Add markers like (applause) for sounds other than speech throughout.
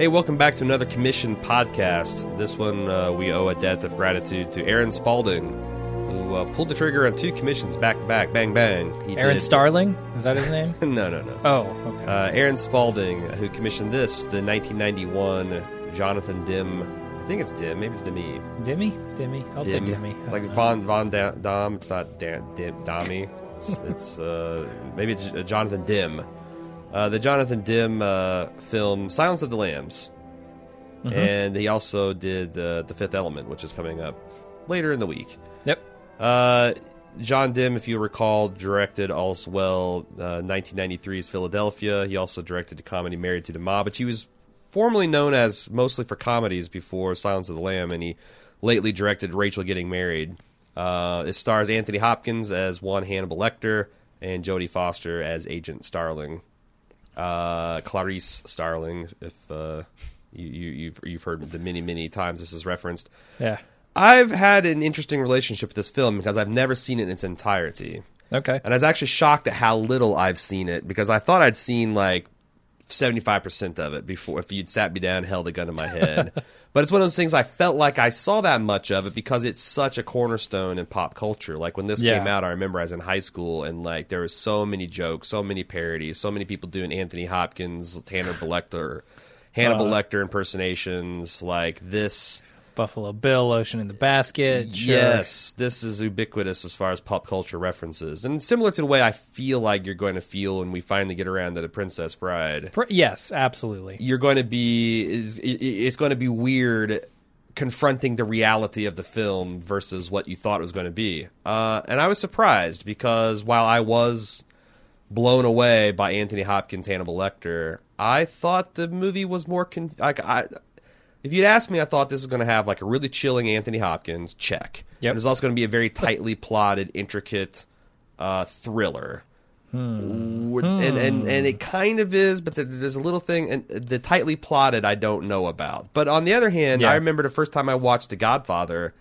Hey, welcome back to another commission podcast. This one uh, we owe a debt of gratitude to Aaron Spalding, who uh, pulled the trigger on two commissions back to back. Bang bang. He Aaron did- Starling? Is that his name? (laughs) no, no, no. oh, okay. Uh, Aaron Spalding, who commissioned this, the 1991 Jonathan Dim. I think it's Dim. Maybe it's Demi. Dimmy? Dimmy? I'll say Dimmy. Like. Von Von da- Dom. It's not da- Dim, Dommy. It's, it's uh, maybe it's Jonathan Dim. Uh, the Jonathan Dim uh, film Silence of the Lambs, Mm-hmm. and he also did uh, The Fifth Element, which is coming up later in the week. Yep. Uh, John Dim, if you recall, directed All's Well, uh, 1993's Philadelphia. He also directed the comedy Married to the Mob, but he was formerly known as mostly for comedies before Silence of the Lamb, and he lately directed Rachel Getting Married. Uh, it stars Anthony Hopkins as one Hannibal Lecter and Jodie Foster as Agent Starling. Uh, Clarice Starling, if uh, you, you, you've you've heard the many many times this is referenced. Yeah. I've had an interesting relationship with this film because I've never seen it in its entirety. Okay. And I was actually shocked at how little I've seen it because I thought I'd seen like 75% of it before if you'd sat me down and held a gun to my head. (laughs) but it's one of those things I felt like I saw that much of it because it's such a cornerstone in pop culture. Like when this Yeah. came out, I remember I was in high school and like there was so many jokes, so many parodies, so many people doing Anthony Hopkins, Hannibal Lecter, Hannibal Lecter impersonations. Like this Buffalo Bill, Ocean in the Basket. Sure. Yes, this is ubiquitous as far as pop culture references, and similar to the way I feel like you're going to feel when we finally get around to the Princess Bride. Yes, absolutely. You're going to be is it's going to be weird confronting the reality of the film versus what you thought it was going to be. Uh, and I was surprised because while I was blown away by Anthony Hopkins Hannibal Lecter, I thought the movie was more con- like I. If you'd asked me, I thought this is going to have like a really chilling Anthony Hopkins check. Yep. It was also going to be a very tightly plotted, intricate uh, thriller. Would- And, and and it kind of is, but there- there's a little thing, and the tightly plotted I don't know about. But on the other hand, Yeah. I remember the first time I watched The Godfather,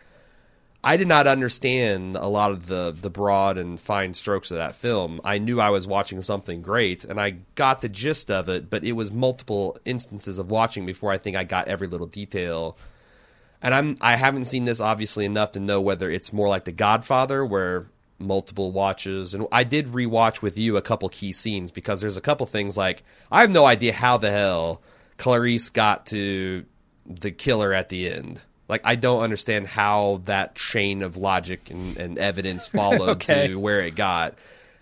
I did not understand a lot of the the broad and fine strokes of that film. I knew I was watching something great, and I got the gist of it. But it was multiple instances of watching before I think I got every little detail. And I'm I haven't seen this obviously enough to know whether it's more like The Godfather, where multiple watches. And I did rewatch with you a couple key scenes because there's a couple things like I have no idea how the hell Clarice got to the killer at the end. Like I don't understand how that chain of logic and, and evidence (laughs) followed Okay. to where it got.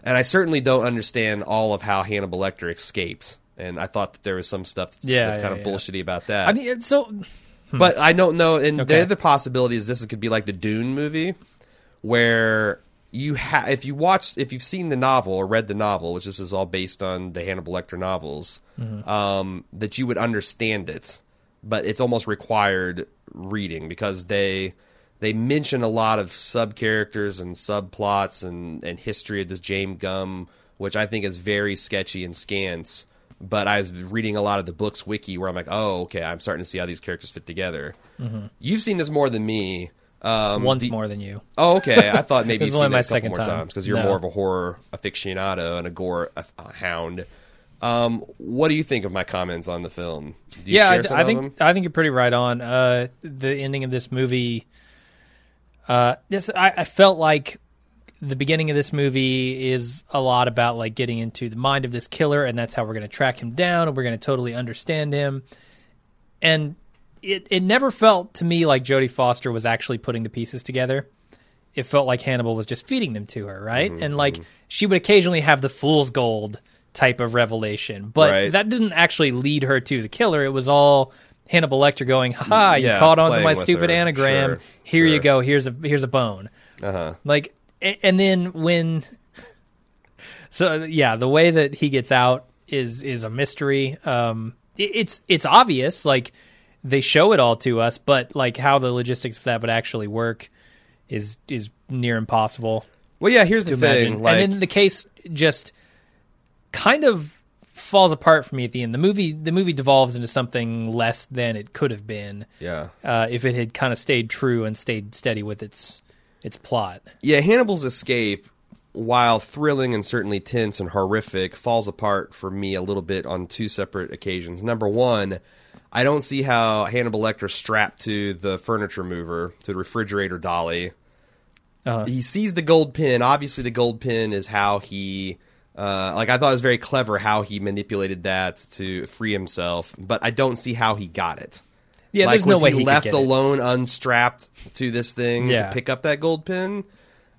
And I certainly don't understand all of how Hannibal Lecter escaped. And I thought that there was some stuff that's, Yeah, that's kind of yeah. bullshitty about that. I mean, so. But I don't know. And Okay. the other possibility is this could be like the Dune movie, where you have if you watched if you've seen the novel or read the novel, which this is all based on the Hannibal Lecter novels, um, that you would understand it. But it's almost required reading because they they mention a lot of sub characters and subplots and and history of this James Gumb, which I think is very sketchy and scant. But I was reading a lot of the books wiki where I'm like, oh, okay, I'm starting to see how these characters fit together. You've seen this more than me. Um, Once the- more than you. Oh, okay. I thought (laughs) maybe This you'd is only seen my it a couple more time. times because you're No. more of a horror aficionado and a gore a, a hound. Um, what do you think of my comments on the film? Do you yeah, share I, some I of think? I think you're pretty right on. Uh, the ending of this movie. Uh, this I, I felt like the beginning of this movie is a lot about like getting into the mind of this killer, and that's how we're going to track him down, and we're going to totally understand him. And it it never felt to me like Jodie Foster was actually putting the pieces together. It felt like Hannibal was just feeding them to her, right? Mm-hmm, And like she would occasionally have the fool's gold type of revelation, but Right. that didn't actually lead her to the killer. It was all Hannibal Lecter going, "Ha! You Yeah, caught on to my stupid her. anagram. Sure, Here you go. Here's a here's a bone." Uh-huh. Like, and then when, so yeah, the way that he gets out is is a mystery. Um, it- it's it's obvious, like they show it all to us, but like how the logistics of that would actually work is is near impossible Well, yeah. Here's the to thing. Like, and then the case just kind of falls apart for me at the end. The movie the movie devolves into something less than it could have been yeah, uh, if it had kind of stayed true and stayed steady with its its plot. yeah. Hannibal's escape, while thrilling and certainly tense and horrific, falls apart for me a little bit on two separate occasions. Number one, I don't see how Hannibal Lecter strapped to the furniture mover, to the refrigerator dolly. Uh, He sees the gold pin. Obviously, the gold pin is how he. Uh, like I thought it was very clever how he manipulated that to free himself, but I don't see how he got it. yeah, like, there's no way he, he left get it. alone, unstrapped to this thing Yeah. to pick up that gold pin.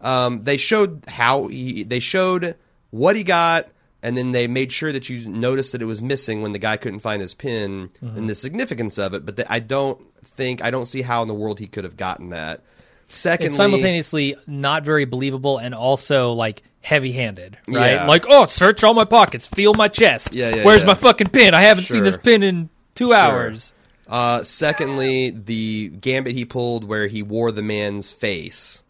Um, they showed how he. They showed what he got, and then they made sure that you noticed that it was missing when the guy couldn't find his pin Mm-hmm. and the significance of it. But the, I don't think I don't see how in the world he could have gotten that. Secondly, It's simultaneously not very believable and also like heavy-handed, right? Yeah. Like, oh, search all my pockets, feel my chest. Yeah, yeah, Where's yeah. my fucking pin? I haven't seen this pin in two hours. Uh, secondly, the gambit he pulled where he wore the man's face.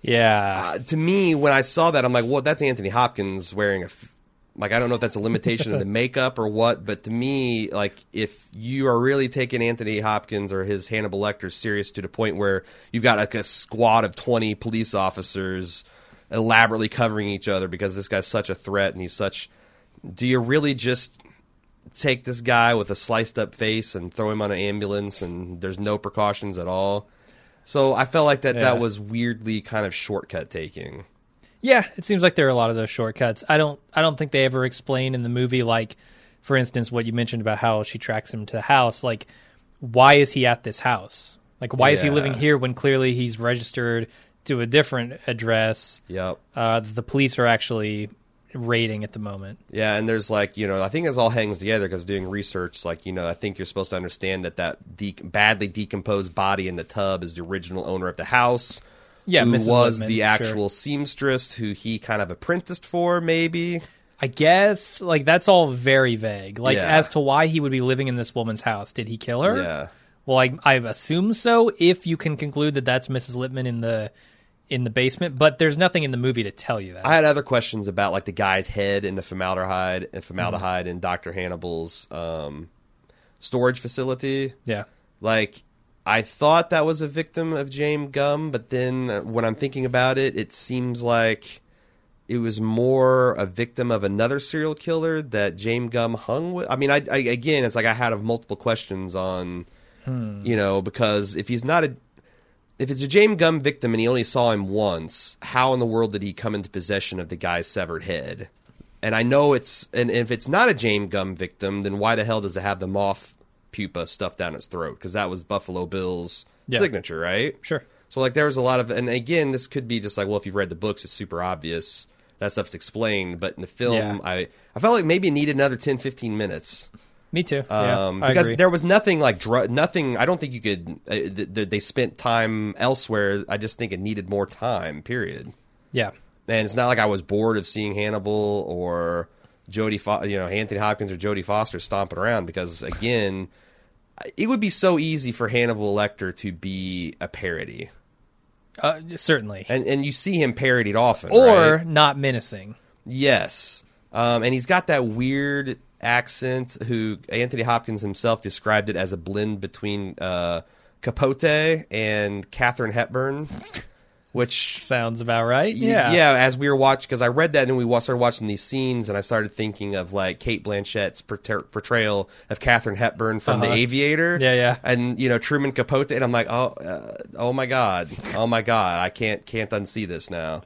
Yeah, Uh, to me, when I saw that, I'm like, well, that's Anthony Hopkins wearing a. F- like, I don't know if that's a limitation of the (laughs) makeup or what, but to me, like, if you are really taking Anthony Hopkins or his Hannibal Lecter serious to the point where you've got like a squad of 20 police officers elaborately covering each other because this guy's such a threat and he's such. Do you really just take this guy with a sliced up face and throw him on an ambulance and there's no precautions at all? So I felt like that Yeah. that was weirdly kind of shortcut taking. yeah. It seems like there are a lot of those shortcuts. I don't, I don't think they ever explain in the movie, like, for instance, what you mentioned about how she tracks him to the house. Like, why is he at this house? Like, why is he living here when clearly he's registered to a different address? Yep. Uh, that the police are actually raiding at the moment. Yeah, and there's like you know I think this all hangs together because doing research, like you know I think you're supposed to understand that that de- badly decomposed body in the tub is the original owner of the house. Yeah, who Mrs. was the sure. actual seamstress who he kind of apprenticed for, maybe. I guess like that's all very vague. Like Yeah. as to why he would be living in this woman's house. Did he kill her? Yeah. Well, I I assume so. If you can conclude that that's Mrs. Lippman in the in the basement, but there's nothing in the movie to tell you that. I had other questions about like the guy's head in the formaldehyde and Mm-hmm. formaldehyde in Dr. Hannibal's um, storage facility. yeah. Like, I thought that was a victim of James Gumb, but then uh, when I'm thinking about it, it seems like it was more a victim of another serial killer that James Gumb hung with. I mean, I, I again, it's like I had of multiple questions on, you know, because if he's not a if it's a James Gumb victim and he only saw him once, how in the world did he come into possession of the guy's severed head? And I know it's and if it's not a James Gumb victim, then why the hell does it have the moth pupa stuffed down its throat? Because that was Buffalo Bill's Yeah. signature, right? Sure. So like there was a lot of and again this could be just like well if you've read the books it's super obvious that stuff's explained but in the film Yeah. I I felt like maybe it needed another 10 15 minutes Me too. um, yeah, because there was nothing like dr- nothing. I don't think you could. Uh, th- th- they spent time elsewhere. I just think it needed more time. Period. yeah. And it's not like I was bored of seeing Hannibal or Jodie, Fo- you know, Anthony Hopkins or Jodie Foster stomping around because again, it would be so easy for Hannibal Lecter to be a parody, Uh, certainly. and and you see him parodied often, or right? not menacing. Yes. Um, and he's got that weird accent who Anthony Hopkins himself described it as a blend between uh, Capote and Katharine Hepburn, (laughs) which Sounds about right. y- Yeah. yeah, as we were watching, because I read that and we started watching these scenes, and I started thinking of like Cate Blanchett's portrayal of Katharine Hepburn from The Uh-huh. Aviator. Yeah, yeah. And you know Truman Capote, and I'm like, oh, uh, oh my god, oh my god, I can't can't unsee this now.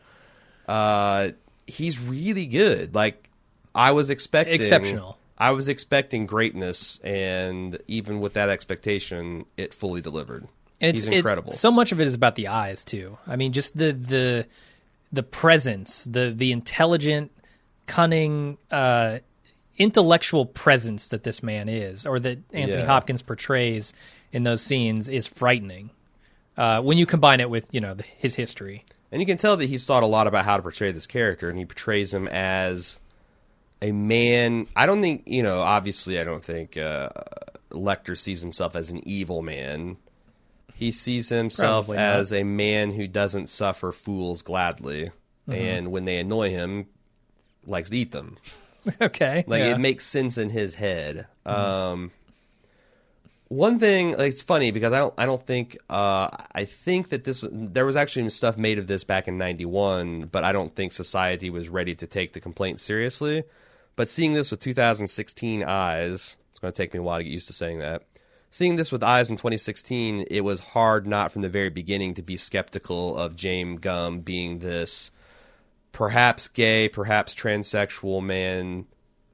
Uh, he's really good. Like I was expecting Exceptional. I was expecting greatness, and even with that expectation, it fully delivered. And he's it's it- incredible. so much of it is about the eyes too. I mean, just the the the presence, the the intelligent, cunning, uh, intellectual presence that this man is, or that Anthony Yeah. Hopkins portrays in those scenes, is frightening. Uh, when you combine it with you know the, his history. And you can tell that he's thought a lot about how to portray this character, and he portrays him as a man. I don't think, you know, obviously, I don't think uh, Lecter sees himself as an evil man. He sees himself Probably not. as a man who doesn't suffer fools gladly, Mm-hmm. and when they annoy him, likes to eat them. (laughs) okay, Like yeah. it makes sense in his head. Um, one thing, like, it's funny because I don't, I don't think, uh, I think that this, there was actually stuff made of this back in '91, but I don't think society was ready to take the complaint seriously. But seeing this with 2016 eyes, It's going to take me a while to get used to saying that. Seeing this with eyes in 2016, it was hard not from the very beginning to be skeptical of James Gumb being this perhaps gay, perhaps transsexual man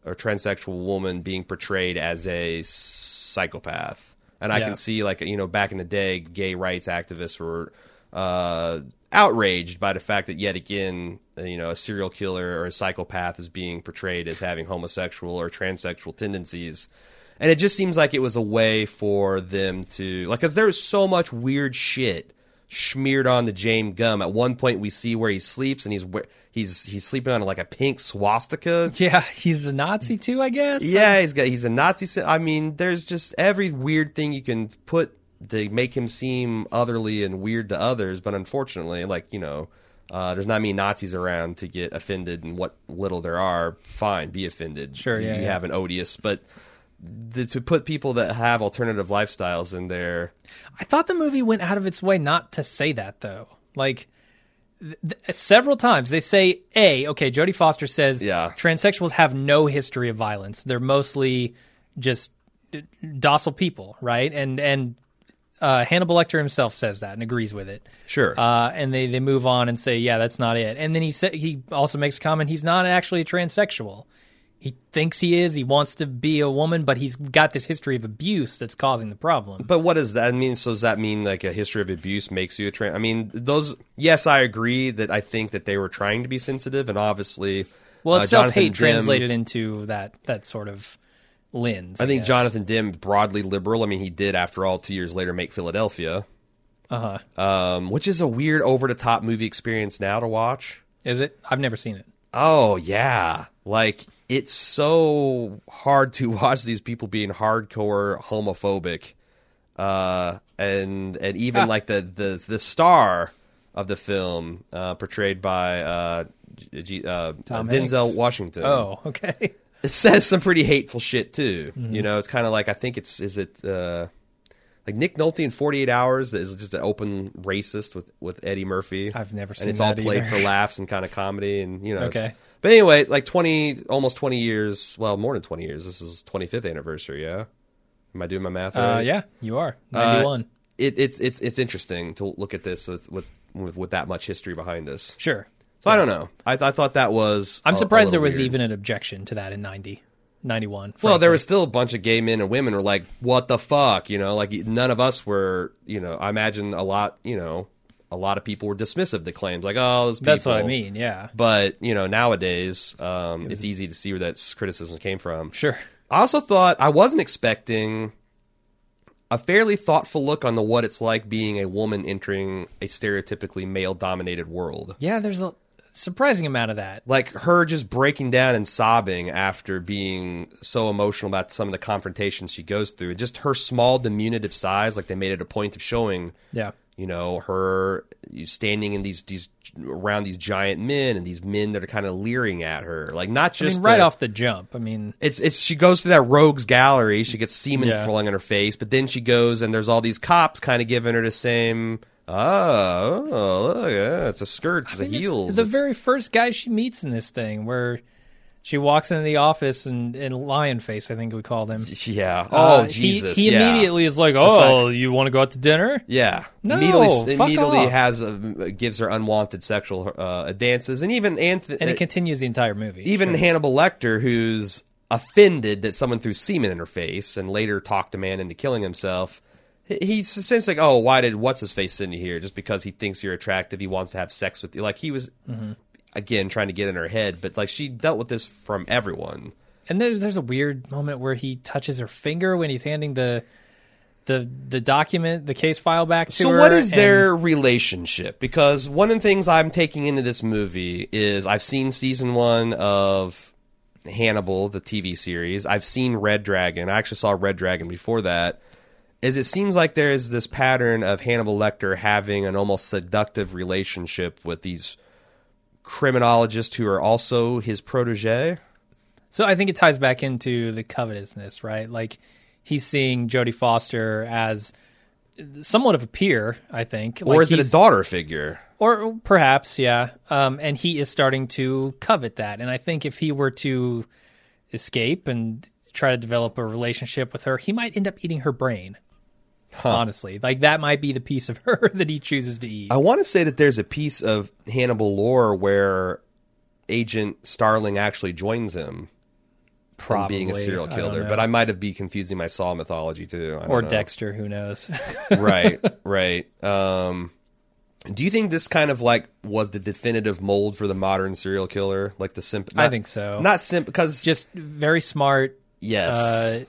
or transsexual woman being portrayed as a psychopath. And I Yeah. can see, like, you know, back in the day, gay rights activists were uh, outraged by the fact that yet again, uh, you know, a serial killer or a psychopath is being portrayed as having homosexual or transsexual tendencies. And it just seems like it was a way for them to, like, because there's so much weird shit smeared on the James Gumb. At one point, we see where he sleeps, and he's he's he's sleeping on like a pink swastika. (laughs) Yeah, he's a Nazi too, I guess. Yeah, he's got he's a Nazi. I mean, there's just every weird thing you can put to make him seem otherly and weird to others. But unfortunately, like you know, uh, there's not many Nazis around to get offended, and what little there are, fine, be offended. Sure, you, yeah, you yeah. have an odious, but. The, to put people that have alternative lifestyles in there, I thought the movie went out of its way not to say that though. Like th- th- several times they say a okay. Jodie Foster says Yeah. transsexuals have no history of violence. They're mostly just d- docile people, right? And and uh, Hannibal Lecter himself says that and agrees with it. sure, Uh, and they, they move on and say, yeah, that's not it. And then he sa- he also makes a comment. He's not actually a transsexual. He thinks he is. He wants to be a woman, but he's got this history of abuse that's causing the problem. But what does that mean? So does that mean like a history of abuse makes you a trans? I mean, those. Yes, I agree that I think that they were trying to be sensitive, and obviously, Well, uh, it's self hate translated into that that sort of lens. I think guess. Jonathan Dim broadly liberal. I mean, he did after all two years later make Philadelphia, Uh huh. um, which is a weird over the top movie experience now to watch. Is it? I've never seen it. Oh yeah, like it's so hard to (laughs) watch these people being hardcore homophobic, uh, and and even Ah. like the the the star of the film, uh, portrayed by uh, G- uh, Denzel Hanks. Washington. Oh, (laughs) okay. It says some pretty hateful shit too. Mm-hmm. You know, it's kind of like I think it's is it. Uh, like Nick Nolte in 48 Hours is just an open racist with, with Eddie Murphy. I've never seen. It. And it's all played either. for laughs and kind of comedy and you know. Okay. But anyway, like 20, almost 20 years. Well, more than 20 years. This is 25th anniversary. Yeah. Am I doing my math right? Uh, yeah, you are Uh, ninety one. It, it's it's it's interesting to look at this with with, with, with that much history behind this. sure. So I don't know. I, I thought that was. I'm a- a surprised there was weird. even an objection to that in 90, 91. Well, there was still a bunch of gay men and women were like, "What the fuck?" You know, like none of us were. You know, I imagine a lot. You know, a lot of people were dismissive of the claims, like, "Oh, those people." That's what I mean. Yeah. But you know, nowadays, um, it's easy to see where that criticism came from. Sure. I also thought I wasn't expecting a fairly thoughtful look on the what it's like being a woman entering a stereotypically male-dominated world. Yeah, there's a surprising amount of that. Like her just breaking down and sobbing after being so emotional about some of the confrontations she goes through. Just her small diminutive size, like they made it a point of showing Yeah. you know her standing in these these around these giant men and these men that are kind of leering at her like not I just mean, right the- off the jump. I mean, it's it's she goes through that rogues gallery she gets semen Yeah. flung in her face but then she goes and there's all these cops kind of giving her the same oh, oh look yeah, it's a skirt it's a it's- the it's- very first guy she meets in this thing, where she walks into the office and in Lion Face, I think we called him. yeah oh Uh, jesus He, yeah. immediately is like, "Oh, you want to go out to dinner?" Yeah, No, immediately, immediately off. has uh gives her unwanted sexual uh, dances, and even Anthony, And it continues the entire movie. even. Hannibal Lecter, who's offended that someone threw semen in her face and later talked a man into killing himself. He- He's essentially like, oh, why did what's his face send you here? Just because he thinks you're attractive, he wants to have sex with you. Like he was Mm-hmm. again trying to get in her head, but like she dealt with this from everyone. And there's there's a weird moment where he touches her finger when he's handing the the the document, the case file back to So her. So what is and- their relationship? Because one of the things I'm taking into this movie is I've seen season one of Hannibal, the TV series. I've seen Red Dragon. I actually saw Red Dragon before that. Is it seems like there is this pattern of Hannibal Lecter having an almost seductive relationship with these criminologists who are also his protege. So I think it ties back into the covetousness, right? Like he's seeing Jodie Foster as somewhat of a peer, I think. Or Like, is it a daughter figure? Or perhaps, yeah. Um, and he is starting to covet that. And I think if he were to escape and try to develop a relationship with her, he might end up eating her brain. Honestly, like that might be the piece of (laughs) her that he chooses to eat. I want to say that there's a piece of Hannibal lore where Agent Starling actually joins him Probably being a serial killer, know. but I might have be confusing my Saw mythology too. I don't or know. Dexter, who knows? (laughs) right, right. Um, do you think this kind of like was the definitive mold for the modern serial killer, like the simp? I think so. Not simp because Just very smart. yes, Uh,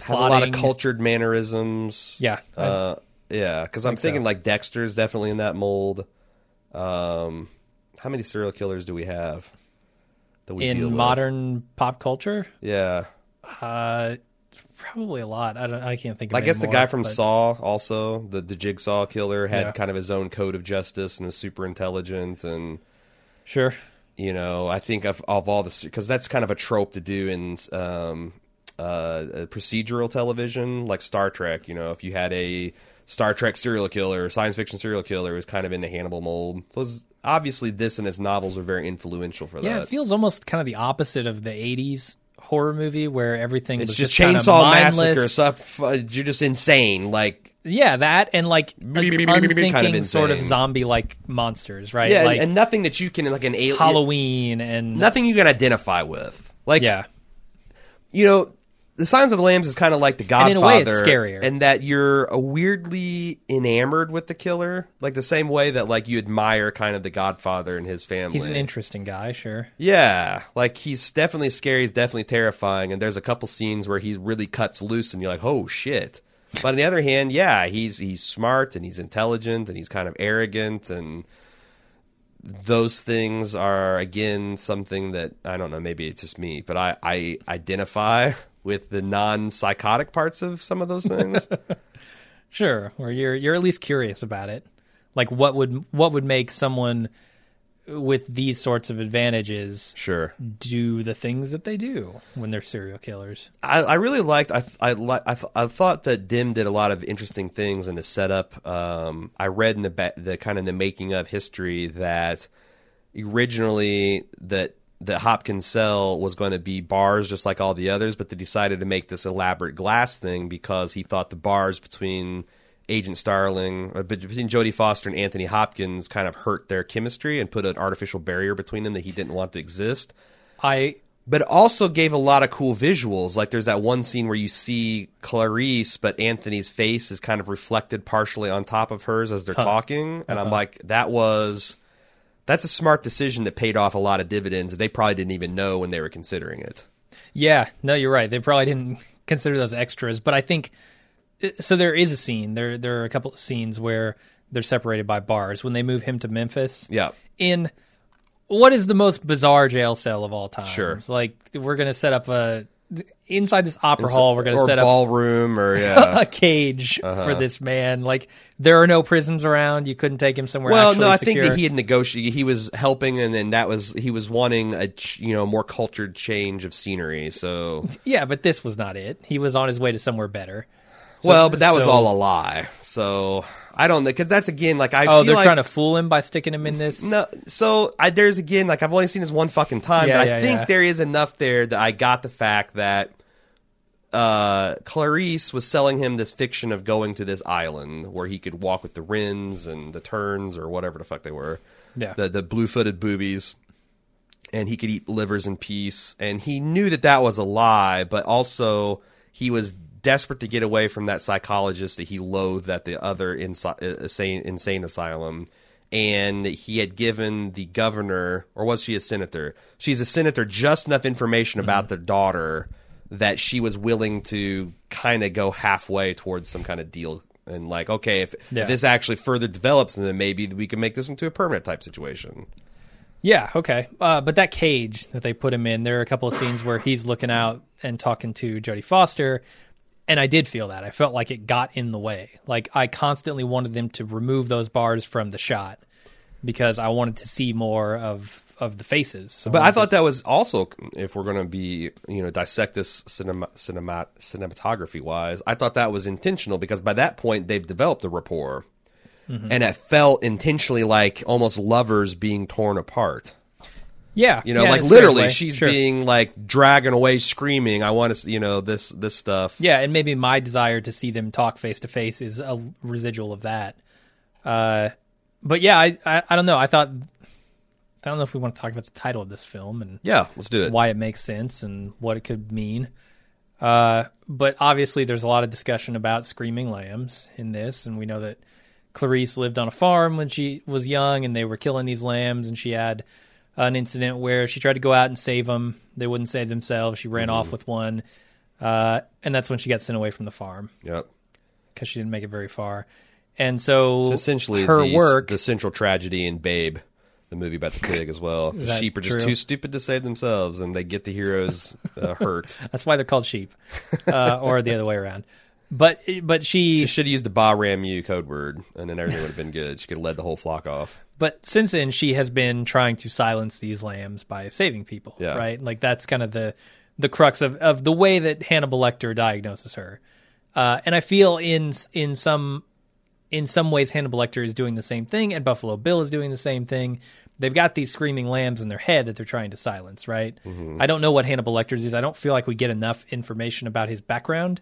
has a lot of cultured mannerisms. yeah, Uh, yeah, because I'm think thinking so. like Dexter's definitely in that mold. Um, how many serial killers do we have that we deal in with? modern pop culture, Yeah, uh, probably a lot. I don't. I can't think. of I guess the any guy from but- Saw also the the Jigsaw killer had Yeah. kind of his own code of justice and was super intelligent and Sure. you know I think of of all the because that's kind of a trope to do in um, uh, procedural television like Star Trek. You know, if you had a Star Trek serial killer, science fiction serial killer, it was kind of in the Hannibal mold. So obviously, this and his novels are very influential for that. Yeah, it feels almost kind of the opposite of the just horror movie where everything it's was just of chainsaw massacre stuff. You're just insane. Like Yeah, that and like, like (laughs) Kind of unthinking sort of zombie-like monsters, right? yeah, like and nothing that you can like an alien. Halloween and Nothing you can identify with. Like yeah, you know, the Silence of the Lambs is kind of like the And Godfather, in a way, it's scarier. and that you're weirdly enamored with the killer, like the same way that like you admire kind of the Godfather and his family. he's an interesting guy, sure. yeah, like he's definitely scary. He's definitely terrifying, and there's a couple scenes where he really cuts loose, and you're like, oh shit. But on the other hand, yeah, he's he's smart and he's intelligent and he's kind of arrogant and those things are again something that I don't know. Maybe it's just me, but I, I identify with the non-psychotic parts of some of those things. (laughs) Sure, or you're you're at least curious about it. Like what would what would make someone with these sorts of advantages sure. do the things that they do when they're serial killers? I, I really liked. I I li- I, th- I thought that Dim did a lot of interesting things in the setup. Um, I read in the ba- the kind of the making of history that originally that that Hopkins cell was going to be bars just like all the others, but they decided to make this elaborate glass thing because he thought the bars between Agent Starling, uh, between Jodie Foster and Anthony Hopkins, kind of hurt their chemistry and put an artificial barrier between them that he didn't want to exist. I but also gave a lot of cool visuals. Like there's that one scene where you see Clarice, but Anthony's face is kind of reflected partially on top of hers as they're talking, and I'm uh-huh. like, that was that's a smart decision that paid off a lot of dividends that they probably didn't even know when they were considering it. Yeah, no, you're right. They probably didn't (laughs) consider those extras, but I think uh, so. There is a scene. There, there are a couple of scenes where they're separated by bars when they move him to Memphis. Yeah, In what is the most bizarre jail cell of all time? Sure. It's like we're gonna set up a inside this opera hall. We're gonna set up a ballroom or (laughs) yeah. a cage Uh-huh. for this man. Like there are no prisons around. You couldn't take him somewhere. well, no, I secure. think that he had negotiated. He was helping, and then that was he was wanting a you know more cultured change of scenery. So (laughs) yeah, but this was not it. He was on his way to somewhere better. well, but that was so- all a lie. So I don't know because that's again like I Oh, they're like trying to fool him by sticking him in this. No, so I, there's again like I've only seen this one fucking time, Yeah, but I think yeah. there is enough there that I got the fact that uh, Clarice was selling him this fiction of going to this island where he could walk with the Wrens and the Terns or whatever the fuck they were, Yeah. the the blue footed boobies, and he could eat livers in peace. And he knew that that was a lie, but also he was desperate to get away from that psychologist that he loathed at the other insi- uh, insane insane asylum. And he had given the governor, or was she a senator? She's a senator, just enough information Mm-hmm. about their daughter that she was willing to kind of go halfway towards some kind of deal. And like, okay, if, Yeah. if this actually further develops, then maybe we can make this into a permanent type situation. Yeah, okay. Uh, but that cage that they put him in, there are a couple of scenes where he's looking out and talking to Jodie Foster, and I did feel that. I felt like it got in the way. Like I constantly wanted them to remove those bars from the shot because I wanted to see more of of the faces. But I thought that was also, if we're going to be, you know, dissect this cinema, cinema, cinematography wise, I thought that was intentional because by that point they've developed a rapport, mm-hmm. and it felt intentionally like almost lovers being torn apart. Yeah, You know, yeah, like literally, she's Sure. being like dragging away, screaming. I want to, you know, this this stuff. Yeah, and maybe my desire to see them talk face to face is a residual of that. Uh, but yeah, I, I I don't know. I thought I don't know if we want to talk about the title of this film and Yeah, let's do it. why it makes sense and what it could mean. Uh, but obviously, there's a lot of discussion about screaming lambs in this, and we know that Clarice lived on a farm when she was young, and they were killing these lambs, and she had an incident where she tried to go out and save them. They wouldn't save themselves. She ran off with one, uh, and that's when she got sent away from the farm Yep. because she didn't make it very far. And so, So essentially, her the, work. the central tragedy in Babe, the movie about the pig as well. (laughs) The sheep are just true? too stupid to save themselves, and they get the heroes uh, (laughs) hurt. that's why they're called sheep, uh, or the other way around. But but She should have used the Baa-Ram-Ewe code word, and then everything would have been good. She could have led the whole flock off. But since then she has been trying to silence these lambs by saving people Yeah. right? Like that's kind of the the crux of, of the way that hannibal lecter diagnoses her. Uh, and i feel in in some in some ways hannibal lecter is doing the same thing and buffalo bill is doing the same thing. They've got these screaming lambs in their head that they're trying to silence right? I don't know what hannibal lecter's is. I don't feel like we get enough information about his background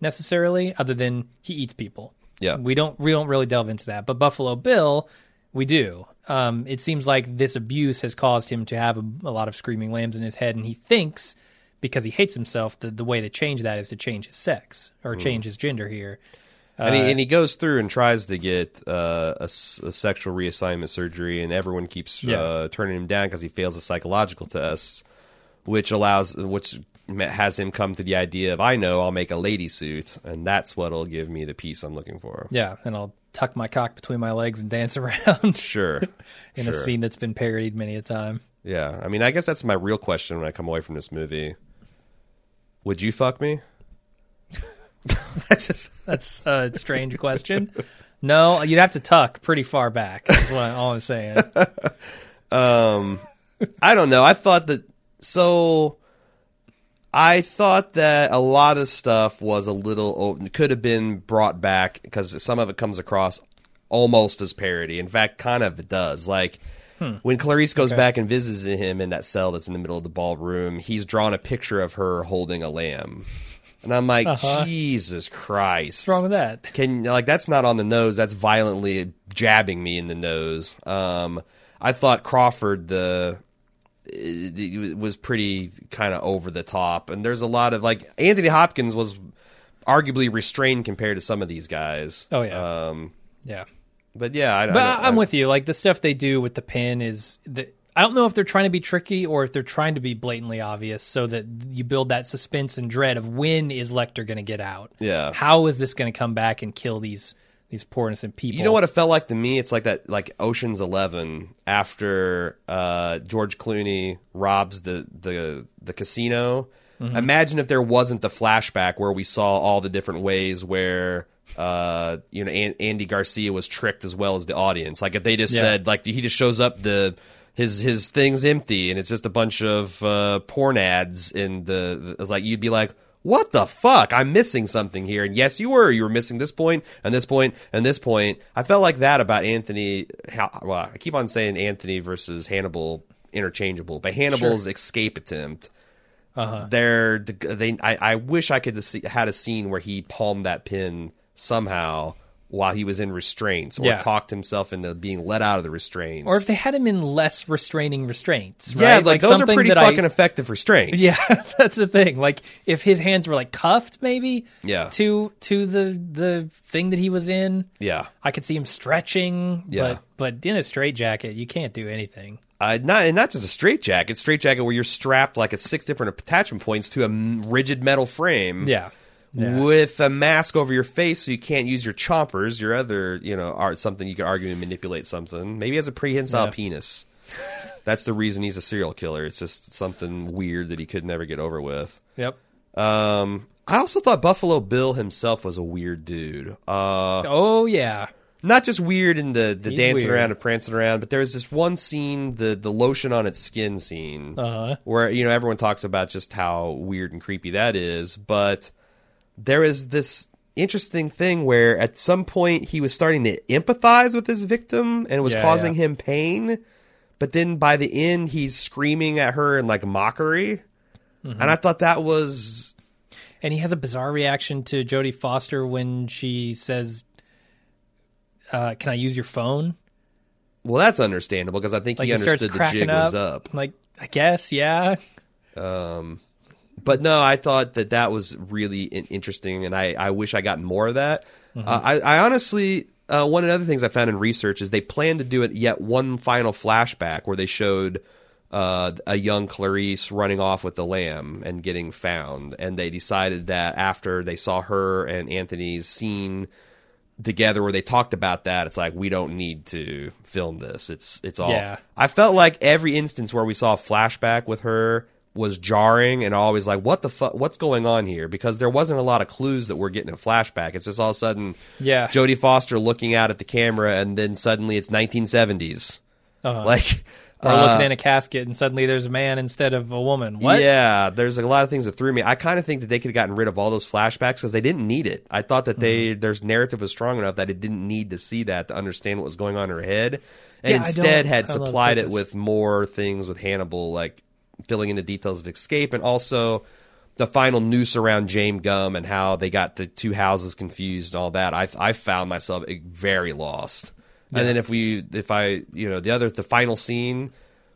necessarily other than he eats people. Yeah. we don't we don't really delve into that. But Buffalo Bill, we do. Um, it seems like this abuse has caused him to have a, a lot of screaming lambs in his head, and he thinks because he hates himself that the way to change that is to change his sex or change his gender here. and, he, and he goes through and tries to get uh, a, a sexual reassignment surgery, and everyone keeps Yeah. uh, turning him down because he fails the psychological tests, which allows which has him come to the idea of I know I'll make a lady suit, and that's what'll give me the peace I'm looking for. Yeah, and I'll tuck my cock between my legs and dance (laughs) around Sure, (laughs) in sure. a scene that's been parodied many a time. Yeah, I mean, I guess that's my real question when I come away from this movie. Would you fuck me? (laughs) that's just That's a strange question. No, you'd have to tuck pretty far back. That's what I, all I'm saying. Um, I don't know. I thought that so. I thought that a lot of stuff was a little could have been brought back because some of it comes across almost as parody. In fact, kind of it does. Like when Clarice goes Okay. back and visits him in that cell that's in the middle of the ballroom, he's drawn a picture of her holding a lamb, and I'm like, Uh-huh. Jesus Christ, What's wrong with that? can like that's not on the nose. That's violently jabbing me in the nose. Um, I thought Crawford the it, was pretty kind of over the top, and there's a lot of like Anthony Hopkins was arguably restrained compared to some of these guys. Oh, yeah. Um, Yeah. but yeah, I, But I, am with you. Like the stuff they do with the pin is that I don't know if they're trying to be tricky or if they're trying to be blatantly obvious, so that you build that suspense and dread of when is Lecter going to get out? Yeah. How is this going to come back and kill these these poor innocent people? You know what it felt like to me? It's like that, like Ocean's Eleven after uh, George Clooney robs the the the casino. Mm-hmm. Imagine if there wasn't the flashback where we saw all the different ways where uh, you know An- Andy Garcia was tricked as well as the audience. Like if they just Yeah. said like he just shows up the. His his thing's empty and it's just a bunch of uh, porn ads in the, the it's like you'd be like what the fuck? I'm missing something here. And yes, you were. You were missing this point and this point and this point. I felt like that about Anthony. How, well, I keep on saying Anthony versus Hannibal interchangeable, but Hannibal's escape attempt. Uh-huh. They're they. I, I wish I could have see, had a scene where he palmed that pin somehow while he was in restraints, or Yeah. talked himself into being let out of the restraints, Or if they had him in less restraining restraints, yeah, right? like, those are pretty that I- fucking effective restraints. Yeah, (laughs) that's the thing. Like if his hands were like cuffed, maybe. Yeah. To to the the thing that he was in, yeah. I could see him stretching. Yeah. But but in a straitjacket, you can't do anything. Uh, not and not just a straight jacket, straight jacket where you're strapped like at six different attachment points to a rigid metal frame. Yeah. Yeah. With a mask over your face, so you can't use your chompers, your other, you know, art something you could argue and manipulate something. Maybe he has a prehensile Yeah. penis. That's the reason he's a serial killer. It's just something weird that he could never get over with. Yep. Um, I also thought Buffalo Bill himself was a weird dude. Uh, Oh yeah. not just weird in the, the He's dancing weird. around and prancing around, but there's this one scene, the the lotion on its skin scene, Uh-huh. where you know everyone talks about just how weird and creepy that is, but there is this interesting thing where at some point he was starting to empathize with his victim and it was Yeah, causing yeah. him pain, but then by the end he's screaming at her in like mockery, Mm-hmm. and I thought that was And he has a bizarre reaction to Jodie Foster when she says, uh, "Can I use your phone?" well, that's understandable because I think Like he he understood the jig up. was up. Like, I guess, yeah. Um, but no, I thought that that was really interesting, and I, I wish I got more of that. Mm-hmm. Uh, I, I honestly, uh, one of the other things I found in research is they plan to do it yet one final flashback where they showed uh, a young Clarice running off with the lamb and getting found, and they decided that after they saw her and Anthony's scene together where they talked about that it's like we don't need to film this it's it's all Yeah. i felt like every instance where we saw a flashback with her was jarring and always like what the fuck what's going on here because there wasn't a lot of clues that we're getting a flashback it's just all of a sudden Yeah. jodie foster looking out at the camera and then suddenly it's 1970s Uh-huh. like Or uh, looking in a casket and suddenly there's a man instead of a woman. What? Yeah, there's a lot of things that threw me. I kind of think that they could have gotten rid of all those flashbacks because they didn't need it. I thought that they Mm-hmm. their narrative was strong enough that it didn't need to see that to understand what was going on in her head, and Yeah, instead had I don't know the supplied it with more things with Hannibal, like filling in the details of escape, and also the final noose around James Gumb and how they got the two houses confused and all that. I I found myself very lost. And then if we if I you know the other the final scene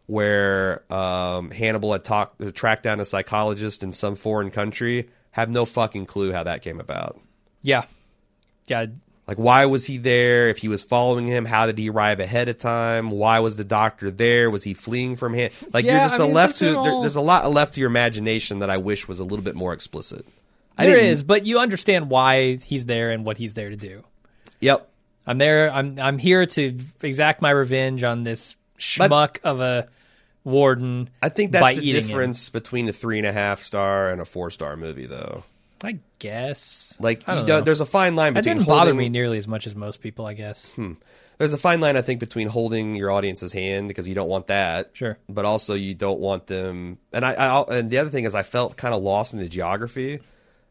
where um, Hannibal had talked tracked down a psychologist in some foreign country, have no fucking clue how that came about. Yeah. Yeah. Like, why was he there? If he was following him, how did he arrive ahead of time? Why was the doctor there? Was he fleeing from him? Like, Yeah, you're just I a mean, left to are there, there's a lot left to your imagination that I wish was a little bit more explicit. I There is, but you understand why he's there and what he's there to do. Yep. I'm there. I'm I'm here to exact my revenge on this schmuck of a warden. I think that's the eating him. difference between a three and a half star and a four star movie, though. I guess. Like, I know. there's a fine line between didn't bother me nearly as much as most people. I guess. Hmm. There's a fine line, I think, between holding your audience's hand because you don't want that, Sure. but also you don't want them. And I, I and the other thing is, I felt kind of lost in the geography.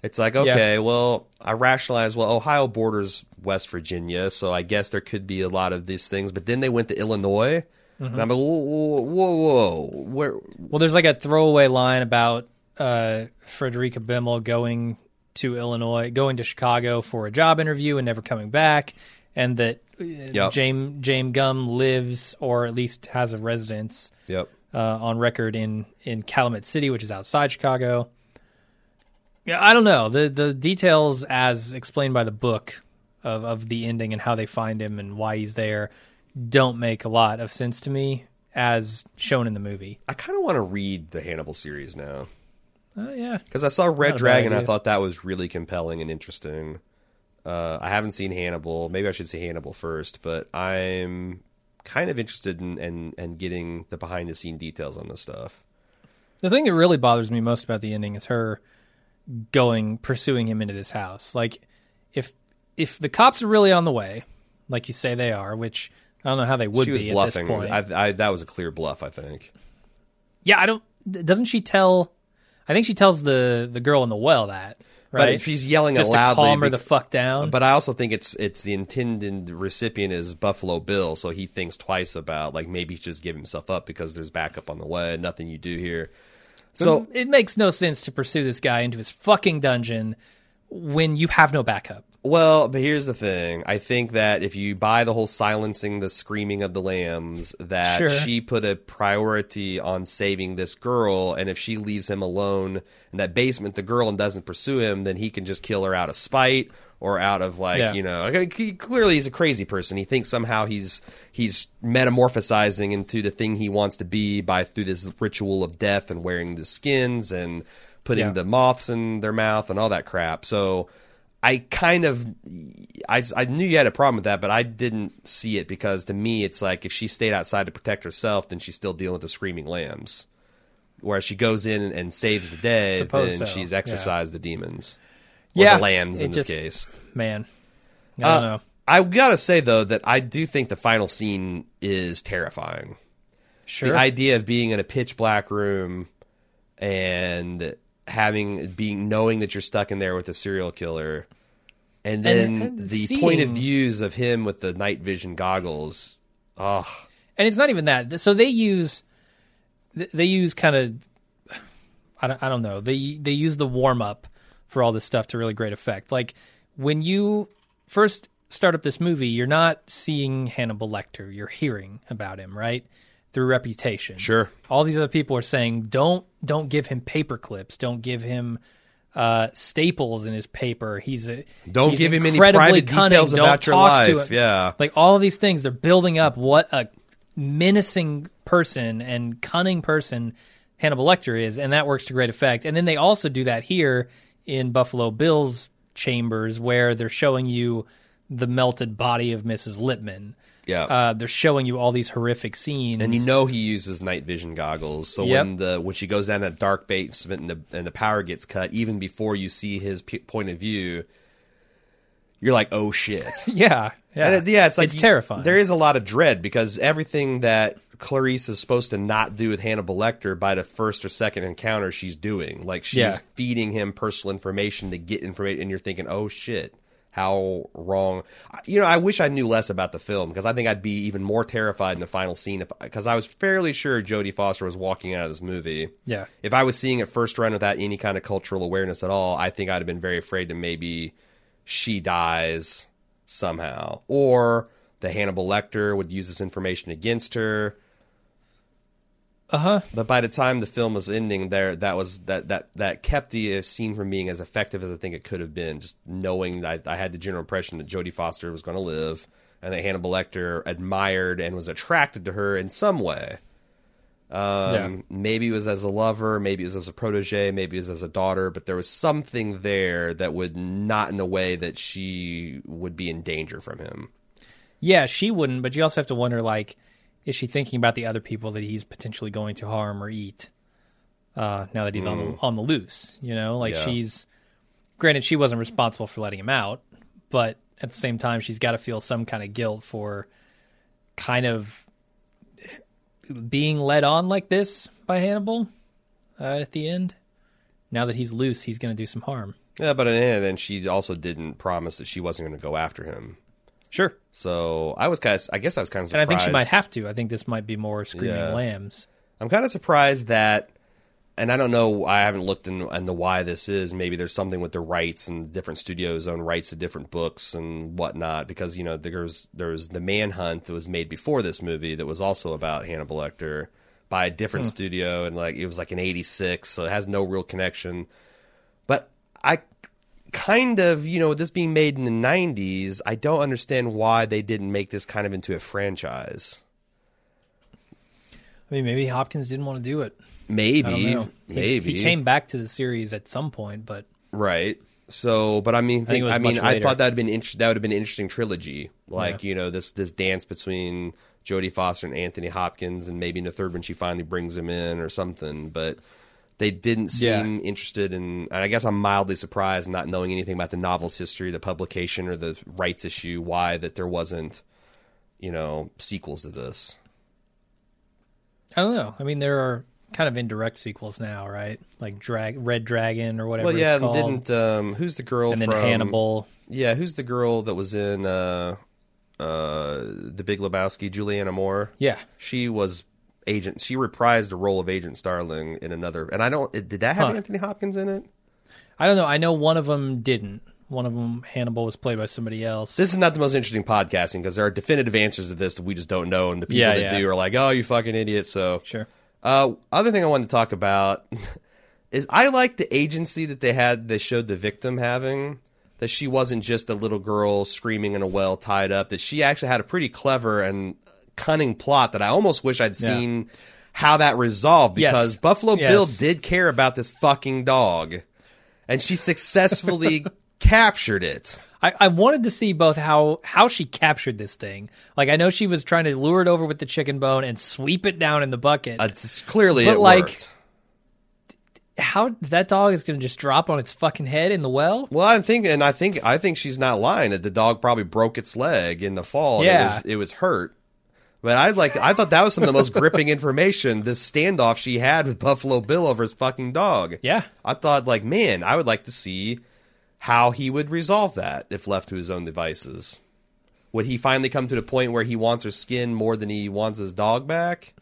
It's like, okay, well, I rationalized, well, Ohio borders West Virginia, so I guess there could be a lot of these things. But then they went to Illinois, and mm-hmm. I'm like, whoa, whoa, whoa, whoa, where? Well, there's like a throwaway line about uh, Frederica Bimmel going to Illinois, going to Chicago for a job interview and never coming back, and that uh, Yep. James James Gumb lives or at least has a residence Yep. uh, on record in in Calumet City, which is outside Chicago. Yeah, I don't know the the details as explained by the book of of the ending and how they find him and why he's there don't make a lot of sense to me as shown in the movie. I kind of want to read the Hannibal series now. Oh yeah, Because I saw Red Not Dragon, I thought that was really compelling and interesting. Uh, I haven't seen Hannibal. Maybe I should see Hannibal first, but I'm kind of interested in, in, in getting the behind the scene details on this stuff. The thing that really bothers me most about the ending is her going pursuing him into this house. Like if if the cops are really on the way, like you say they are, which I don't know how they would she was be bluffing. at this point. I, I, that was a clear bluff, I think. yeah, I don't. Doesn't she tell? I think she tells the the girl in the well that right. But if she's yelling just it to calm her the fuck down. but I also think it's it's the intended recipient is Buffalo Bill, so he thinks twice about like maybe he should just give himself up because there's backup on the way. Nothing you do here. So it makes no sense to pursue this guy into his fucking dungeon when you have no backup. Well, but here's the thing. I think that if you buy the whole silencing the screaming of the lambs, that Sure. she put a priority on saving this girl, and if she leaves him alone in that basement, the girl, and doesn't pursue him, then he can just kill her out of spite or out of like Yeah. you know. like, He, clearly, he's a crazy person. He thinks somehow he's he's metamorphosizing into the thing he wants to be by through this ritual of death and wearing the skins and putting Yeah. the moths in their mouth and all that crap. So. I kind of, I, I knew you had a problem with that, but I didn't see it because to me, it's like if she stayed outside to protect herself, then she's still dealing with the screaming lambs. Whereas she goes in and saves the day, Suppose then so, she's yeah. exorcised the demons. Or Yeah, the lambs in this case. Man, I don't Uh, know. I gotta say though that I do think the final scene is terrifying. Sure. The idea of being in a pitch black room and having being knowing that you're stuck in there with a serial killer, and then and the point of views of him with the night vision goggles. Oh, and it's not even that. So they use they use kind of I don't, I don't know. They they use the warm up for all this stuff to really great effect. Like when you first start up this movie, you're not seeing Hannibal Lecter. You're hearing about him, right? Through reputation. Sure. All these other people are saying, don't don't give him paper clips. Don't give him uh, staples in his paper. He's a Don't he's give him any private cunning. details Don't about your life. Yeah. Like all of these things, they're building up what a menacing person and cunning person Hannibal Lecter is, and that works to great effect. And then they also do that here in Buffalo Bill's chambers, where they're showing you the melted body of Mrs. Lippman. Yeah. Uh, they're showing you all these horrific scenes. and you know he uses night vision goggles. So Yep. when the when she goes down that dark basement and the, and the power gets cut, even before you see his p- point of view, you're like, oh shit. (laughs) yeah, yeah, it, yeah, it's like it's you- terrifying. There is a lot of dread because everything that Clarice is supposed to not do with Hannibal Lecter by the first or second encounter, she's doing. Like she's Yeah. feeding him personal information to get information, and you're thinking, oh shit. How wrong! You know, I wish I knew less about the film because I think I'd be even more terrified in the final scene. Because I was fairly sure Jodie Foster was walking out of this movie. Yeah. If I was seeing it first run without any kind of cultural awareness at all, I think I'd have been very afraid that maybe she dies somehow, or the Hannibal Lecter would use this information against her. Uh huh. But by the time the film was ending, there that was that that that kept the uh, scene from being as effective as I think it could have been. Just knowing that I, I had the general impression that Jodie Foster was going to live, and that Hannibal Lecter admired and was attracted to her in some way. Um, Yeah. Maybe it was as a lover, maybe it was as a protege, maybe it was as a daughter, but there was something there that would not in a way that she would be in danger from him. Yeah, she wouldn't, but you also have to wonder like, is she thinking about the other people that he's potentially going to harm or eat? Uh, now that he's on the on the loose, you know, like Yeah. she's granted she wasn't responsible for letting him out, but at the same time she's got to feel some kind of guilt for kind of being led on like this by Hannibal uh, at the end. Now that he's loose, he's going to do some harm. Yeah, but and then she also didn't promise that she wasn't going to go after him. Sure, So I was kind of, I guess I was kind of and I think she might have to. I think this might be more screaming Yeah. lambs. I'm kind of surprised that, and I don't know, I haven't looked in, the why this is. Maybe there's something with the rights and different studios own rights to different books and whatnot. Because you know, there's there's the Manhunt that was made before this movie that was also about Hannibal Lecter by a different Hmm. studio, and like it was like in '86, so it has no real connection. But kind of, you know, this being made in the '90s, I don't understand why they didn't make this kind of into a franchise. I mean, maybe Hopkins didn't want to do it. Maybe, I don't know. He- maybe he came back to the series at some point, but Right. So, but I mean, think it was I mean, I thought that'd been inter- that would have been an interesting trilogy, like Yeah. you know this this dance between Jodie Foster and Anthony Hopkins, and maybe in the third one she finally brings him in or something. But they didn't Yeah. seem interested in. And I guess I'm mildly surprised, not knowing anything about the novel's history, the publication, or the rights issue, why that there wasn't, you know, sequels to this. I don't know. I mean, there are kind of indirect sequels now, right? Like Drag Red Dragon or whatever Well, yeah, didn't um, who's the girl and then from Hannibal. Yeah, who's the girl that was in uh, uh, the Big Lebowski? Julianne Moore. Yeah, She was agent. She reprised the role of Agent Starling in another. And I don't. Did that have Huh. Anthony Hopkins in it? I don't know. I know one of them didn't. One of them, Hannibal, was played by somebody else. This is not the most interesting podcasting because there are definitive answers to this that we just don't know, and the people Yeah, that yeah. do are like, "Oh, you fucking idiot." So, sure. uh, other thing I wanted to talk about (laughs) is I like the agency that they had. They showed the victim having that she wasn't just a little girl screaming in a well tied up. That she actually had a pretty clever and cunning plot that I almost wish I'd Yeah. seen how that resolved Yes. because Buffalo Yes. Bill did care about this fucking dog, and she successfully (laughs) captured it. I, I wanted to see both how how she captured this thing. Like I know she was trying to lure it over with the chicken bone and sweep it down in the bucket. Uh, it's- clearly, But, it like, worked. how that dog is going to just drop on its fucking head in the well? Well, I think, and I think, I think she's not lying that the dog probably broke its leg in the fall. And Yeah. it was, it was hurt. But I like, I thought that was some of the most (laughs) gripping information. This standoff she had with Buffalo Bill over his fucking dog. Yeah. I thought, like, man, I would like to see how he would resolve that if left to his own devices. Would he finally come to the point where he wants her skin more than he wants his dog back?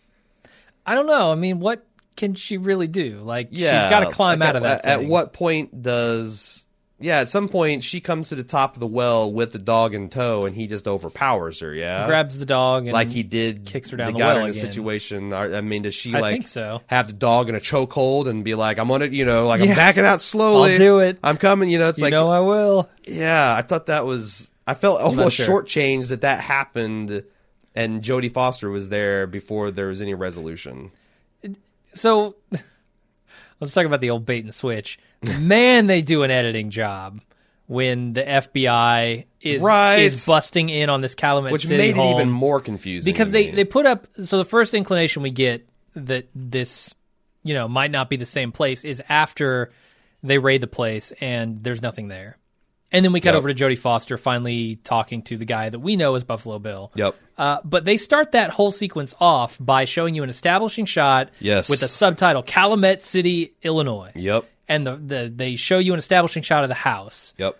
I don't know. I mean, what can she really do? Like, Yeah, she's got to climb like, out of that. At thing. what point does? Yeah, at some point she comes to the top of the well with the dog in tow, and he just overpowers her. Yeah, grabs the dog and like he did kicks her down the the guy well in the situation. I I mean, does she I like so. have the dog in a chokehold and be like, "I'm on it," you know, like Yeah. I'm backing out slowly. I'll do it. I'm coming. You know, it's You like, know, I will. yeah, I thought that was. I felt almost sure. shortchanged that that happened, and Jodie Foster was there before there was any resolution. So let's talk about the old bait and switch. Man, they do an editing job when the FBI is Right. is busting in on this Calumet Which City made home it even more confusing because they they put up. So the first inclination we get that this you know might not be the same place is after they raid the place and there's nothing there. And then we cut Yep. over to Jodie Foster finally talking to the guy that we know as Buffalo Bill. Yep. Uh, but they start that whole sequence off by showing you an establishing shot Yes. with a subtitle Calumet City, Illinois. Yep. And the, the they show you an establishing shot of the house. Yep.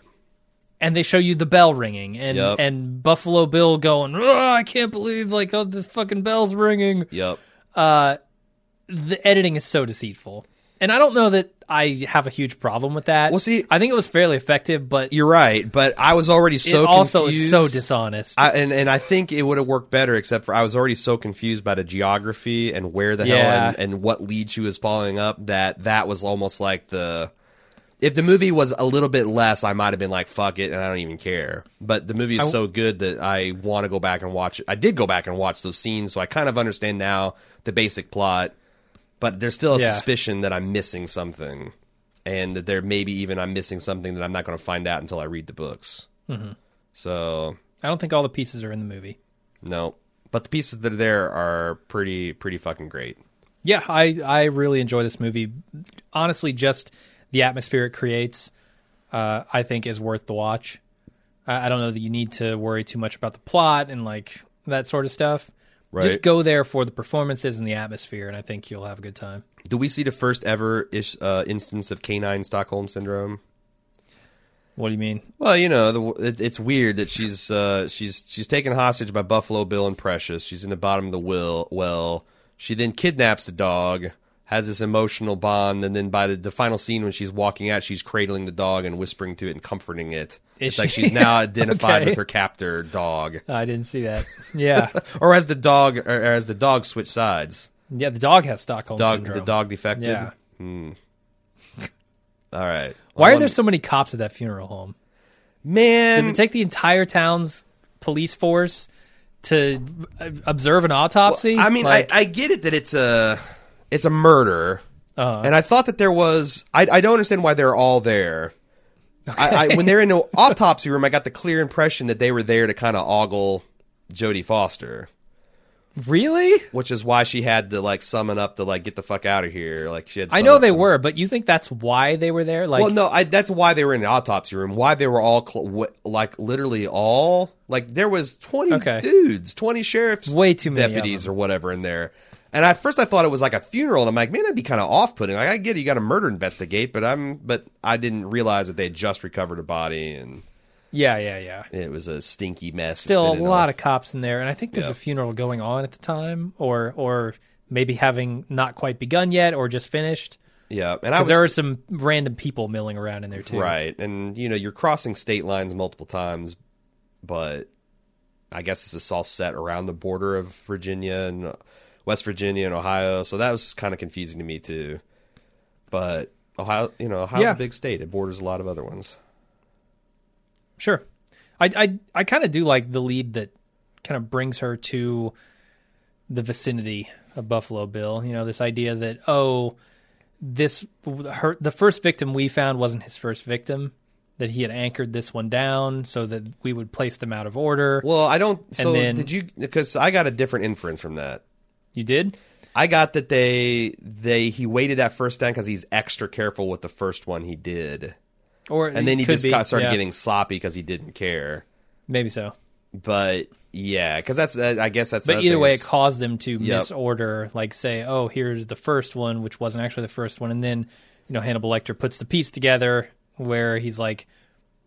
And they show you the bell ringing and Yep. and Buffalo Bill going, "Oh, I can't believe like oh, the fucking bell's ringing. Yep. The editing is so deceitful. And I don't know that I have a huge problem with that. Well, see- I think it was fairly effective, but You're right, but I was already so it also confused. so dishonest. I, and and I think it would have worked better, except for I was already so confused by the geography and where the Yeah. hell and, and what lead she was following up that that was almost like the. If the movie was a little bit less, I might have been like, "Fuck it," and I don't even care. But the movie is I- so good that I want to go back and watch it. I did go back and watch those scenes, so I kind of understand now the basic plot. But there's still a Yeah. suspicion that I'm missing something, and that there maybe even I'm missing something that I'm not going to find out until I read the books. Mm-hmm. So I don't think all the pieces are in the movie. no, but the pieces that are there are pretty pretty fucking great. Yeah, I I really enjoy this movie. Honestly, just the atmosphere it creates, uh, I think, is worth the watch. I, I don't know that you need to worry too much about the plot and like that sort of stuff. Right. Just go there for the performances and the atmosphere, and I think you'll have a good time. Do we see the first ever ish, uh, instance of canine Stockholm syndrome? What do you mean? Well, you know, the, it, it's weird that she's uh, she's she's taken hostage by Buffalo Bill and Precious. She's in the bottom of the will, well. She then kidnaps the dog, has this emotional bond, and then by the, the final scene when she's walking out, she's cradling the dog and whispering to it and comforting it. Is it's like she's now (laughs) identified Okay. with her captor dog, I didn't see that. Yeah, (laughs) or as the dog, or as the dog switch sides. yeah. The dog has Stockholm Dog, syndrome. the dog defected. Yeah. Hmm. (laughs) All right. Why are there so many cops at that funeral home? man? Does it take the entire town's police force to observe an autopsy? I mean, Like- I, I get it that it's a it's a murder, Uh-huh. and I thought that there was. I, I don't understand why they're all there. I, I, when they're in the (laughs) autopsy room, I got the clear impression that they were there to kind of ogle Jodie Foster, really? which is why she had to like summon up to like get the fuck out of here. Like she had. I know they some- were, but you think that's why they were there? Like, well, no, I, that's why they were in the autopsy room. Why they were all cl- w- like literally all like there was twenty Okay. dudes, twenty sheriffs, Way too many deputies or whatever in there. And at first I thought it was like a funeral, and I'm like, man, that'd be kind of off putting. Like I get it, you got a murder investigate, but I'm but I didn't realize that they had just recovered a body and yeah, yeah, yeah. it was a stinky mess. Still a lot of cops in there, and I think there's Yeah. a funeral going on at the time, or or maybe having not quite begun yet, or just finished. yeah, and I was there are some random people milling around in there too. Right. And you know, you're crossing state lines multiple times, but I guess this is all set around the border of Virginia and West Virginia and Ohio, so that was kind of confusing to me too. But Ohio, you know, Ohio's Yeah. a big state; it borders a lot of other ones. Sure. I I I kind of do like the lead that kind of brings her to the vicinity of Buffalo Bill. You know, this idea that oh, this her the first victim we found wasn't his first victim. That he had anchored this one down so that we would place them out of order. Well, I don't. So then- did you? Because I got a different inference from that. You did? I got that they they he waited that first time because he's extra careful with the first one he did, Or and then he just be, got started yeah. getting sloppy because he didn't care. maybe so. But yeah, because that's that, I guess that's. But either way, it caused them to Yep. misorder, like say, "Oh, here's the first one," which wasn't actually the first one, and then you know Hannibal Lecter puts the piece together where he's like,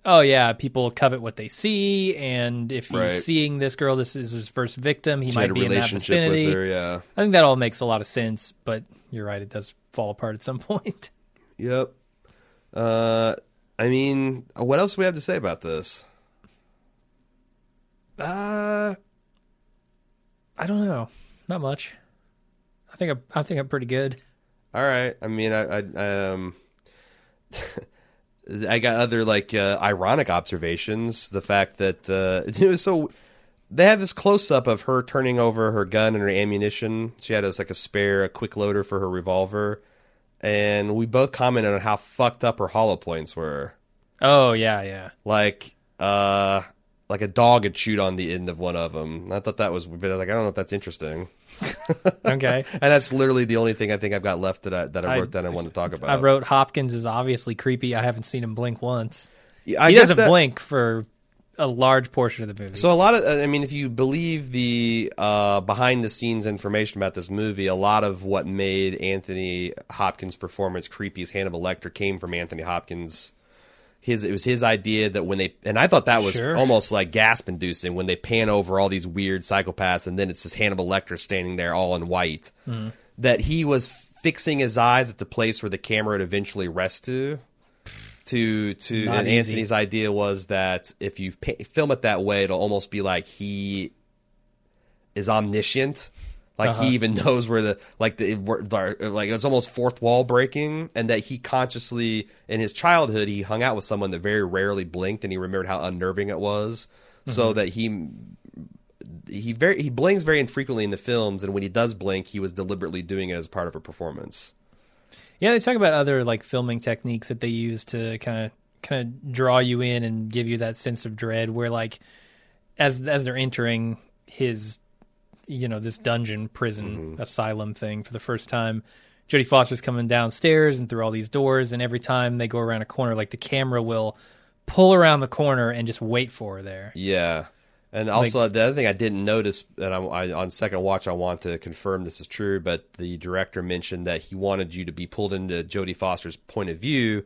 oh yeah, people covet what they see, and if he's Right. seeing this girl, this is his first victim. He She might be in that vicinity. with her. Yeah. I think that all makes a lot of sense, but you're right; it does fall apart at some (laughs) point. Yep. Uh, I mean, what else do we have to say about this? Uh, I don't know, not much. I think I'm, I think I'm pretty good. All right. I mean, I, I um, (laughs) I got other like uh, ironic observations. The fact that uh, (laughs) it was so they had this close up of her turning over her gun and her ammunition. She had as like a spare, a quick loader for her revolver, and we both commented on how fucked up her hollow points were. Oh yeah, yeah. Like, uh, like a dog had chewed on the end of one of them. I thought that was, but like I don't know if that's interesting. (laughs) Okay. And that's literally the only thing I think I've got left that I that I I- wrote down and wanted to talk about. I wrote Hopkins is obviously creepy. I haven't seen him blink once. Yeah, he doesn't that- blink for a large portion of the movie. So a lot of, I mean, if you believe the uh, behind the scenes information about this movie, a lot of what made Anthony Hopkins' performance creepy as Hannibal Lecter came from Anthony Hopkins. His it was his idea that when they and I thought that was Sure. almost like gasp inducing when they pan over all these weird psychopaths and then it's just Hannibal Lecter standing there all in white. Mm-hmm. That he was fixing his eyes at the place where the camera would eventually rest to. To to Not and easy. Anthony's idea was that if you pa- film it that way, it'll almost be like he is omniscient. Like Uh-huh. he even (laughs) knows where the like the like it's almost fourth wall breaking, and that he consciously in his childhood he hung out with someone that very rarely blinked, and he remembered how unnerving it was. Mm-hmm. So that he he very he blinks very infrequently in the films, and when he does blink, he was deliberately doing it as part of a performance. yeah, they talk about other like filming techniques that they use to kind of kind of draw you in and give you that sense of dread. Where like as as they're entering his you know this dungeon prison mm-hmm. asylum thing for the first time. Jodie Foster's coming downstairs and through all these doors, and every time they go around a corner, like the camera will pull around the corner and just wait for her there. Yeah. And also the other thing I didn't notice, and I, I, on second watch, I want to confirm this is true. But the director mentioned that he wanted you to be pulled into Jodie Foster's point of view.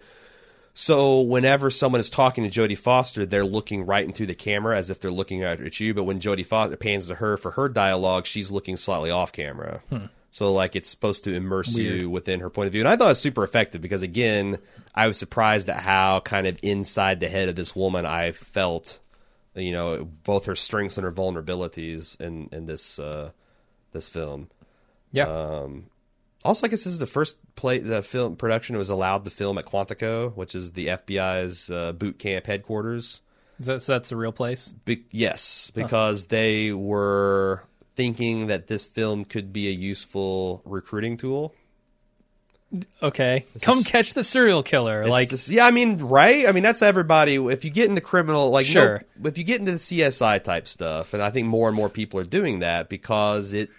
So whenever someone is talking to Jodie Foster, they're looking right into the camera as if they're looking at, you. But when Jodie Foster pans to her for her dialogue, she's looking slightly off camera. So like it's supposed to immerse you within her point of view, and I thought it was super effective because again, I was surprised at how kind of inside the head of this woman I felt you know both her strengths and her vulnerabilities in in this uh this film. Yeah, also i guess this is the first play the film production was allowed to film at quantico which is the fbi's uh, boot camp headquarters Is that, so that's the real place. Be- yes because they were thinking that this film could be a useful recruiting tool Okay, come catch the serial killer. Like this- yeah, I mean, right? I mean, that's everybody. If you get into criminal, like, no- Sure. if you get into the CSI type stuff, and I think more and more people are doing that because it,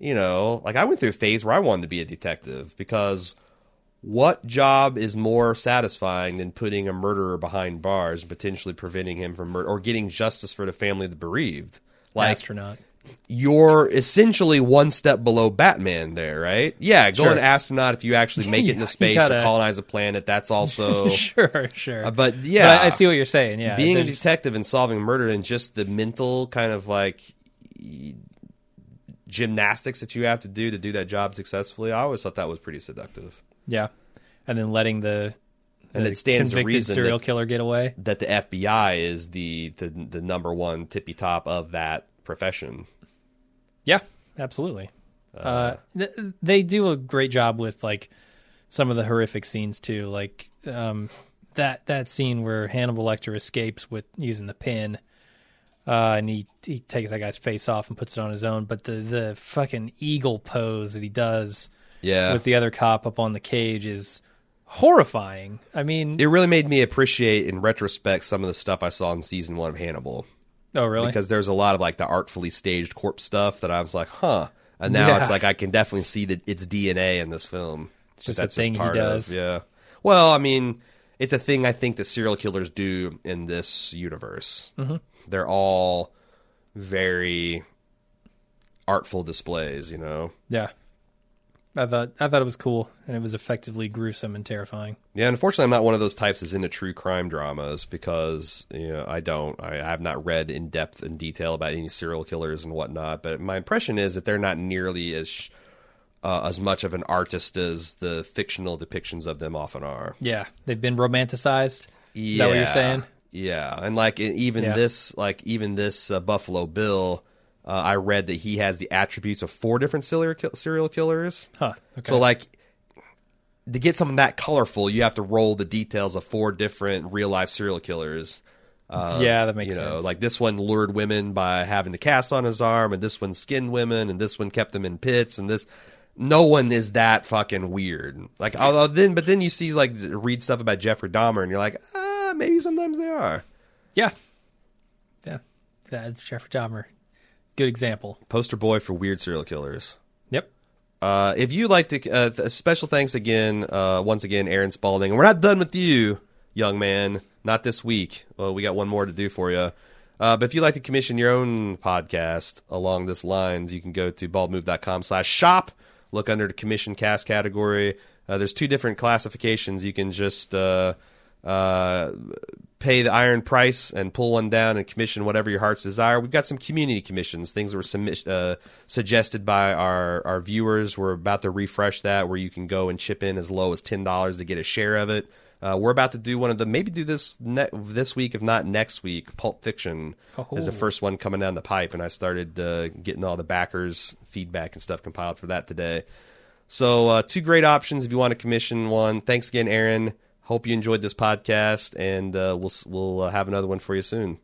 you know, like I went through a phase where I wanted to be a detective because what job is more satisfying than putting a murderer behind bars and potentially preventing him from murder or getting justice for the family of the bereaved? Like, astronaut. you're essentially one step below Batman there, right? Yeah, going Sure. astronaut if you actually make it Yeah, (laughs) into space gotta- or colonize a planet, that's also (laughs) sure, sure. uh, but yeah, But I see what you're saying. Yeah, being a detective and solving murder and just the mental kind of like gymnastics that you have to do to do that job successfully. I always thought that was pretty seductive. Yeah, and then letting the, And it stands to convicted reason serial that- killer get away. That the FBI is the the, the number one tippy top of that profession. Yeah, absolutely. Uh, th- they do a great job with like some of the horrific scenes too, like um, that that scene where Hannibal Lecter escapes with using the pin, uh, and he he takes that guy's face off and puts it on his own. But the the fucking eagle pose that he does Yeah, with the other cop up on the cage is horrifying. I mean, it really made me appreciate in retrospect some of the stuff I saw in season one of Hannibal. oh really? because there's a lot of like the artfully staged corpse stuff that I was like, huh. And now Yeah. it's like I can definitely see that it's DNA in this film. It's just a thing he does. yeah. Well, I mean, it's a thing I think that serial killers do in this universe. Mm-hmm. They're all very artful displays, you know. yeah. I thought I thought it was cool, and it was effectively gruesome and terrifying. Yeah, unfortunately, I'm not one of those types that's into true crime dramas because you know I don't. I, I have not read in depth and detail about any serial killers and whatnot. But my impression is that they're not nearly as uh, as much of an artist as the fictional depictions of them often are. Yeah, they've been romanticized. Yeah, Is that what you're saying? Yeah, and like even Yeah. this, like even this uh, Buffalo Bill, uh, I read that he has the attributes of four different serial kill- serial killers. Huh. Okay. So like to get something that colorful, you have to roll the details of four different real life serial killers. Uh, yeah, that makes you know, sense. like this one lured women by having the cast on his arm, and this one skinned women, and this one kept them in pits, and this. No one is that fucking weird. Like, although then, but then you see like read stuff about Jeffrey Dahmer, and you're like, ah, maybe sometimes they are. yeah, yeah. yeah Jeffrey Dahmer, good example. Poster boy for weird serial killers. Yep. Uh, if you like to, uh, th- special thanks again, uh, once again, Aaron Spalding. And we're not done with you, young man. Not this week. Well, we got one more to do for you. Uh, but if you'd like to commission your own podcast along this lines, you can go to baldmove.com slash shop. Look under the commission cast category. Uh, there's two different classifications. You can just uh, uh, pay the iron price and pull one down and commission whatever your heart's desire. We've got some community commissions, things that were submit, uh, suggested by our, our viewers. We're about to refresh that where you can go and chip in as low as $10 to get a share of it. Uh, we're about to do one of the maybe do this ne- this week, if not next week. Pulp Fiction is the Oh. first one coming down the pipe, and I started uh, getting all the backers' feedback and stuff compiled for that today. So, uh, two great options if you want to commission one. Thanks again, Aaron. Hope you enjoyed this podcast, and uh, we'll we'll uh, have another one for you soon.